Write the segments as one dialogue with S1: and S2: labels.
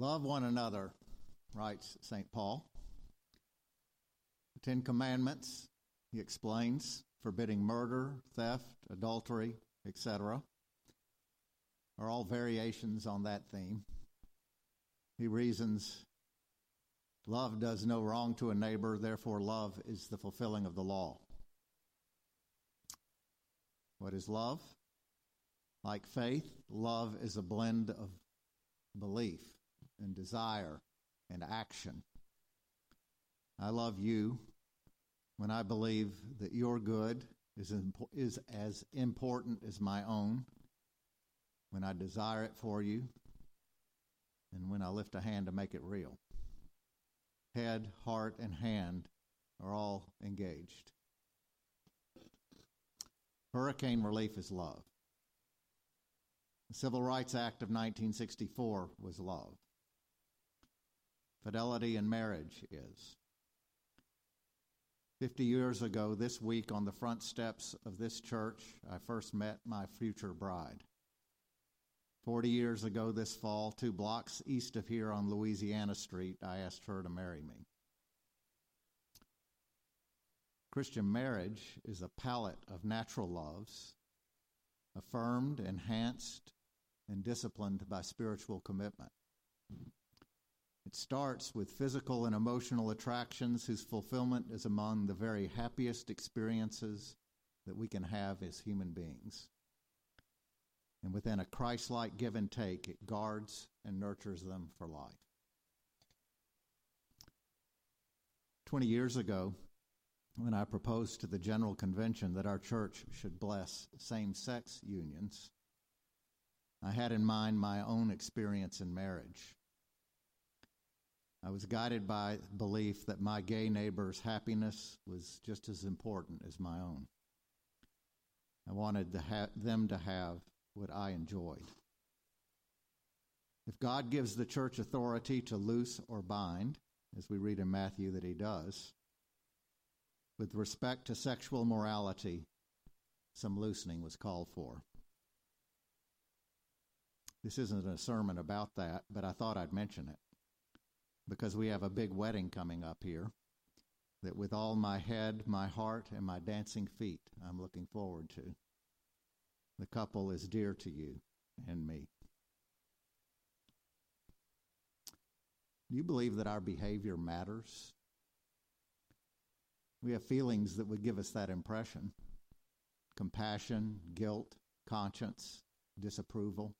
S1: Love one another, writes St. Paul. The Ten Commandments, he explains, forbidding murder, theft, adultery, etc., are all variations on that theme. He reasons love does no wrong to a neighbor, therefore, love is the fulfilling of the law. What is love? Like faith, love is a blend of belief and desire and action. I love you when I believe that your good is, impo- is as important as my own, when I desire it for you, and when I lift a hand to make it real. Head, heart, and hand are all engaged. Hurricane relief is love. The Civil Rights Act of 1964 was love. Fidelity in marriage is. 50 years ago, this week, on the front steps of this church, I first met my future bride. 40 years ago, this fall, two blocks east of here on Louisiana Street, I asked her to marry me. Christian marriage is a palette of natural loves, affirmed, enhanced, and disciplined by spiritual commitment. It starts with physical and emotional attractions whose fulfillment is among the very happiest experiences that we can have as human beings. And within a Christ like give and take, it guards and nurtures them for life. 20 years ago, when I proposed to the General Convention that our church should bless same sex unions, I had in mind my own experience in marriage. I was guided by belief that my gay neighbor's happiness was just as important as my own. I wanted to ha- them to have what I enjoyed. If God gives the church authority to loose or bind, as we read in Matthew that he does, with respect to sexual morality, some loosening was called for. This isn't a sermon about that, but I thought I'd mention it because we have a big wedding coming up here that with all my head, my heart, and my dancing feet, I'm looking forward to. The couple is dear to you and me. Do you believe that our behavior matters? We have feelings that would give us that impression compassion, guilt, conscience, disapproval.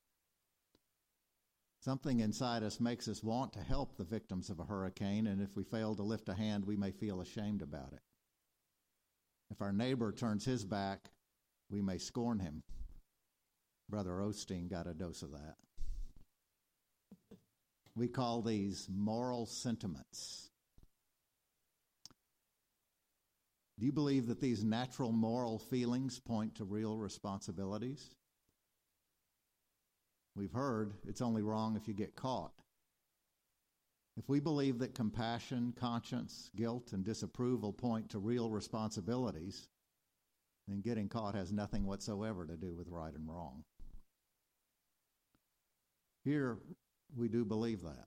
S1: Something inside us makes us want to help the victims of a hurricane, and if we fail to lift a hand, we may feel ashamed about it. If our neighbor turns his back, we may scorn him. Brother Osteen got a dose of that. We call these moral sentiments. Do you believe that these natural moral feelings point to real responsibilities? We've heard it's only wrong if you get caught. If we believe that compassion, conscience, guilt, and disapproval point to real responsibilities, then getting caught has nothing whatsoever to do with right and wrong. Here, we do believe that.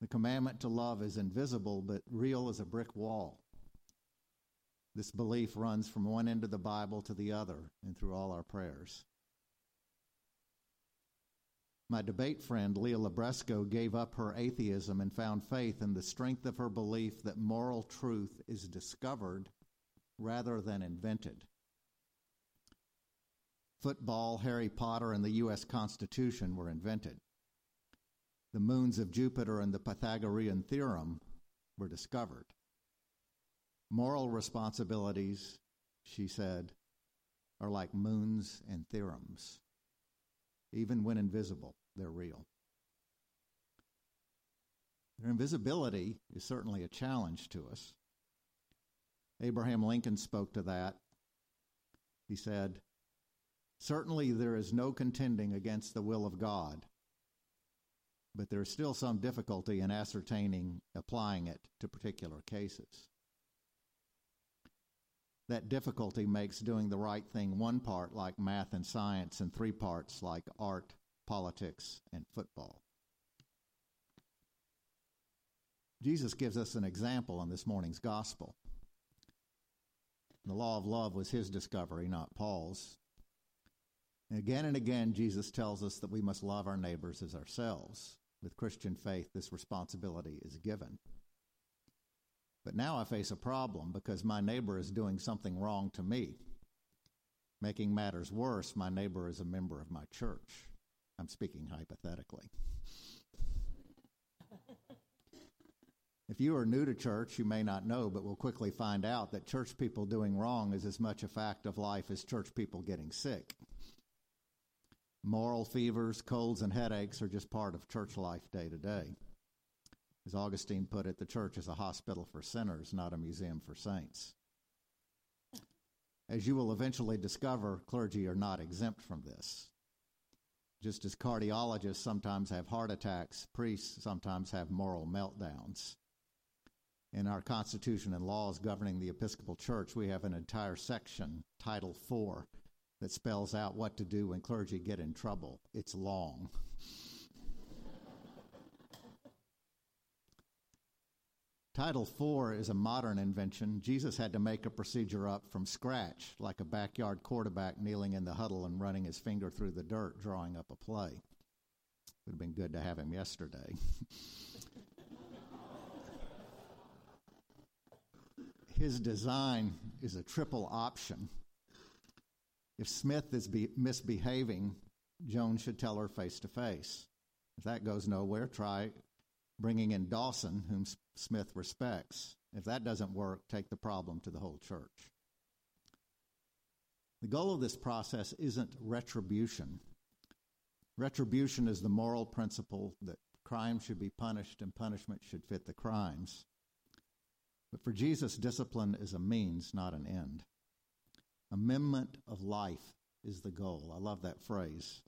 S1: The commandment to love is invisible, but real as a brick wall. This belief runs from one end of the Bible to the other and through all our prayers. My debate friend, Leah Libresco, gave up her atheism and found faith in the strength of her belief that moral truth is discovered rather than invented. Football, Harry Potter, and the U.S. Constitution were invented. The moons of Jupiter and the Pythagorean theorem were discovered. Moral responsibilities, she said, are like moons and theorems. Even when invisible, they're real. Their invisibility is certainly a challenge to us. Abraham Lincoln spoke to that. He said, Certainly there is no contending against the will of God, but there is still some difficulty in ascertaining applying it to particular cases. That difficulty makes doing the right thing one part like math and science, and three parts like art, politics, and football. Jesus gives us an example in this morning's gospel. The law of love was his discovery, not Paul's. And again and again, Jesus tells us that we must love our neighbors as ourselves. With Christian faith, this responsibility is given. But now I face a problem because my neighbor is doing something wrong to me. Making matters worse, my neighbor is a member of my church. I'm speaking hypothetically. If you are new to church, you may not know, but will quickly find out that church people doing wrong is as much a fact of life as church people getting sick. Moral fevers, colds, and headaches are just part of church life day to day. As Augustine put it, the church is a hospital for sinners, not a museum for saints. As you will eventually discover, clergy are not exempt from this. Just as cardiologists sometimes have heart attacks, priests sometimes have moral meltdowns. In our Constitution and laws governing the Episcopal Church, we have an entire section, Title IV, that spells out what to do when clergy get in trouble. It's long. Title IV is a modern invention. Jesus had to make a procedure up from scratch, like a backyard quarterback kneeling in the huddle and running his finger through the dirt, drawing up a play. Would have been good to have him yesterday. His design is a triple option. If Smith is be- misbehaving, Jones should tell her face to face. If that goes nowhere, try bringing in Dawson, whom Smith respects. If that doesn't work, take the problem to the whole church. The goal of this process isn't retribution. Retribution is the moral principle that crime should be punished and punishment should fit the crimes. But for Jesus, discipline is a means, not an end. Amendment of life is the goal. I love that phrase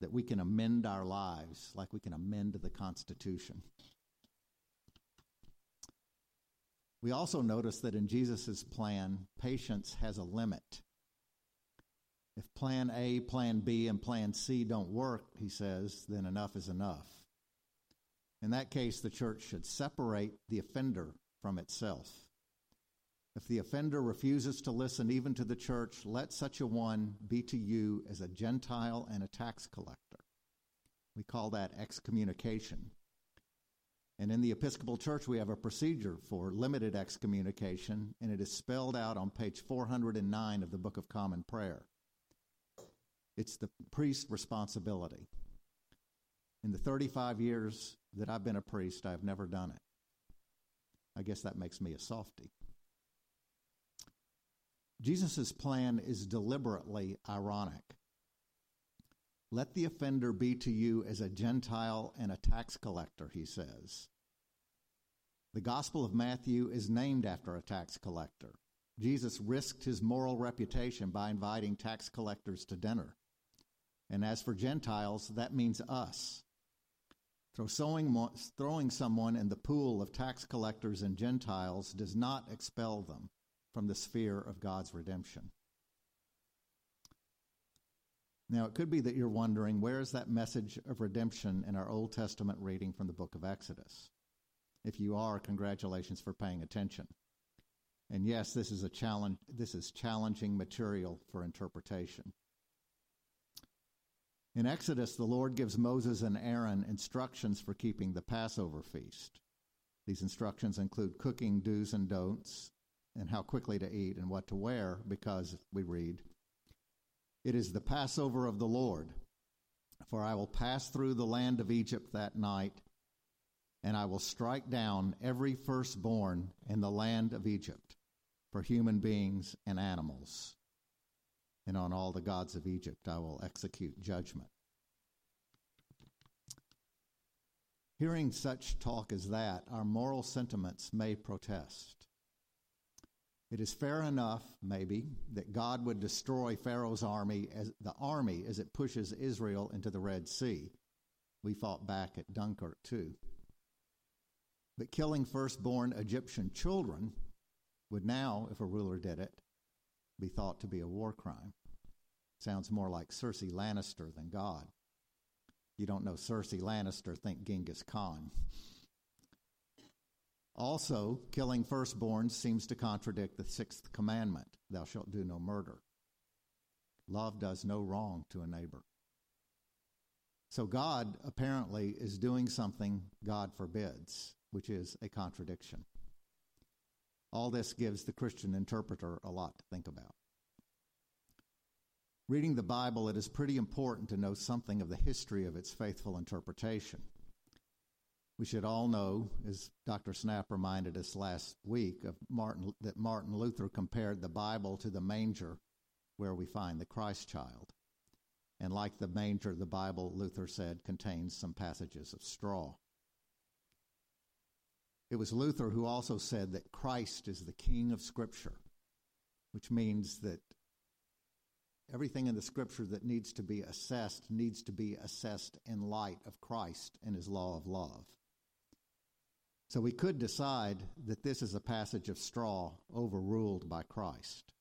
S1: that we can amend our lives like we can amend the Constitution. We also notice that in Jesus' plan, patience has a limit. If plan A, plan B, and plan C don't work, he says, then enough is enough. In that case, the church should separate the offender from itself. If the offender refuses to listen even to the church, let such a one be to you as a Gentile and a tax collector. We call that excommunication. And in the Episcopal Church, we have a procedure for limited excommunication, and it is spelled out on page 409 of the Book of Common Prayer. It's the priest's responsibility. In the 35 years that I've been a priest, I've never done it. I guess that makes me a softy. Jesus' plan is deliberately ironic. Let the offender be to you as a Gentile and a tax collector, he says. The Gospel of Matthew is named after a tax collector. Jesus risked his moral reputation by inviting tax collectors to dinner. And as for Gentiles, that means us. Throwing someone in the pool of tax collectors and Gentiles does not expel them from the sphere of God's redemption. Now, it could be that you're wondering where is that message of redemption in our Old Testament reading from the book of Exodus? If you are, congratulations for paying attention. And yes, this is a challenge this is challenging material for interpretation. In Exodus, the Lord gives Moses and Aaron instructions for keeping the Passover feast. These instructions include cooking do's and don'ts, and how quickly to eat and what to wear, because we read, It is the Passover of the Lord. For I will pass through the land of Egypt that night, and I will strike down every firstborn in the land of Egypt, for human beings and animals. And on all the gods of Egypt I will execute judgment. Hearing such talk as that, our moral sentiments may protest. It is fair enough, maybe, that God would destroy Pharaoh's army as the army as it pushes Israel into the Red Sea. We fought back at Dunkirk too. But killing firstborn Egyptian children would now, if a ruler did it, be thought to be a war crime. Sounds more like Cersei Lannister than God. You don't know Cersei Lannister, think Genghis Khan. Also, killing firstborns seems to contradict the sixth commandment thou shalt do no murder. Love does no wrong to a neighbor. So, God apparently is doing something God forbids, which is a contradiction. All this gives the Christian interpreter a lot to think about. Reading the Bible, it is pretty important to know something of the history of its faithful interpretation. We should all know, as Dr. Snap reminded us last week, of Martin, that Martin Luther compared the Bible to the manger where we find the Christ child. And like the manger, the Bible, Luther said, contains some passages of straw. It was Luther who also said that Christ is the King of Scripture, which means that everything in the Scripture that needs to be assessed needs to be assessed in light of Christ and his law of love. So we could decide that this is a passage of straw overruled by Christ.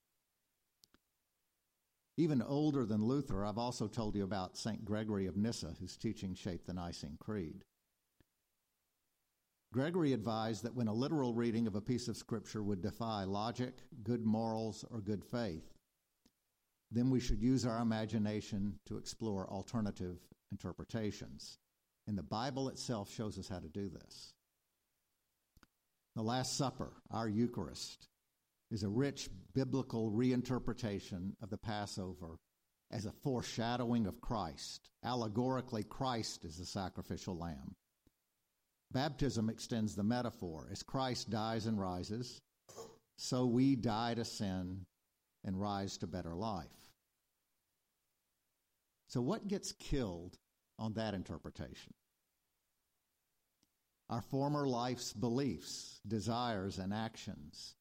S1: Even older than Luther, I've also told you about St. Gregory of Nyssa, whose teaching shaped the Nicene Creed. Gregory advised that when a literal reading of a piece of Scripture would defy logic, good morals, or good faith, then we should use our imagination to explore alternative interpretations. And the Bible itself shows us how to do this. The Last Supper, our Eucharist, is a rich biblical reinterpretation of the Passover as a foreshadowing of Christ. Allegorically, Christ is the sacrificial lamb. Baptism extends the metaphor. As Christ dies and rises, so we die to sin and rise to better life. So, what gets killed on that interpretation? Our former life's beliefs, desires, and actions,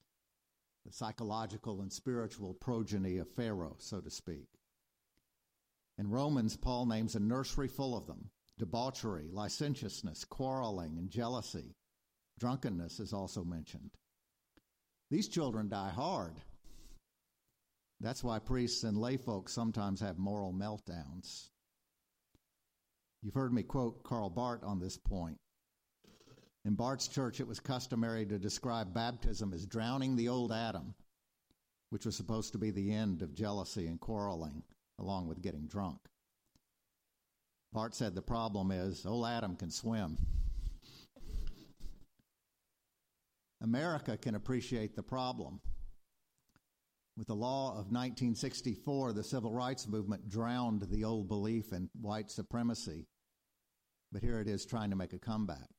S1: the psychological and spiritual progeny of Pharaoh, so to speak. In Romans, Paul names a nursery full of them debauchery, licentiousness, quarreling, and jealousy. Drunkenness is also mentioned. These children die hard. That's why priests and layfolk sometimes have moral meltdowns. You've heard me quote Karl Barth on this point. In Barth's church, it was customary to describe baptism as drowning the old Adam, which was supposed to be the end of jealousy and quarreling, along with getting drunk. Barth said the problem is old Adam can swim. America can appreciate the problem. With the law of 1964, the civil rights movement drowned the old belief in white supremacy, but here it is trying to make a comeback.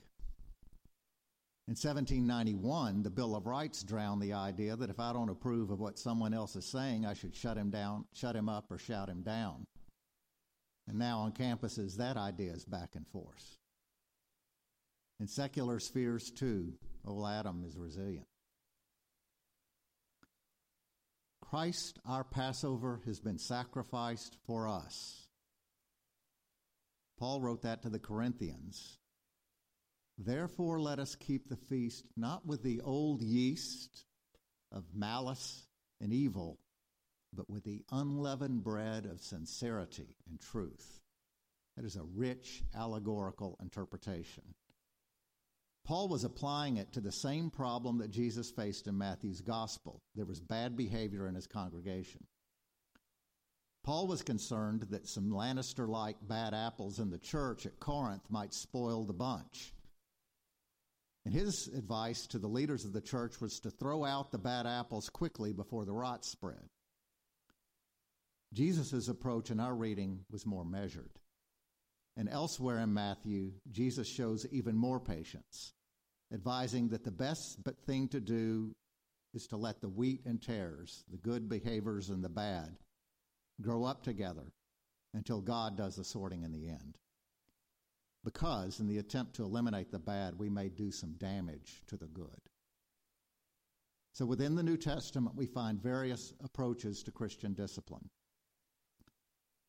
S1: In 1791, the Bill of Rights drowned the idea that if I don't approve of what someone else is saying, I should shut him down, shut him up, or shout him down. And now on campuses, that idea is back in force. In secular spheres, too, old Adam is resilient. Christ, our Passover, has been sacrificed for us. Paul wrote that to the Corinthians. Therefore, let us keep the feast not with the old yeast of malice and evil, but with the unleavened bread of sincerity and truth. That is a rich allegorical interpretation. Paul was applying it to the same problem that Jesus faced in Matthew's gospel. There was bad behavior in his congregation. Paul was concerned that some Lannister like bad apples in the church at Corinth might spoil the bunch. And his advice to the leaders of the church was to throw out the bad apples quickly before the rot spread. Jesus' approach in our reading was more measured. And elsewhere in Matthew, Jesus shows even more patience, advising that the best thing to do is to let the wheat and tares, the good behaviors and the bad, grow up together until God does the sorting in the end because in the attempt to eliminate the bad, we may do some damage to the good. So within the New Testament, we find various approaches to Christian discipline.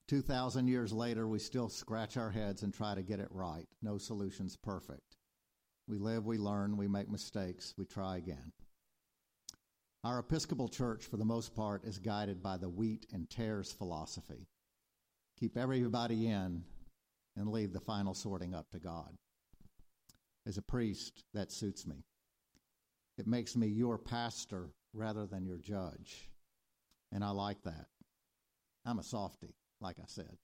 S1: 2,000 years later, we still scratch our heads and try to get it right. No solution's perfect. We live, we learn, we make mistakes, we try again. Our Episcopal Church, for the most part, is guided by the wheat and tares philosophy. Keep everybody in, and leave the final sorting up to God. As a priest, that suits me. It makes me your pastor rather than your judge. And I like that. I'm a softy, like I said.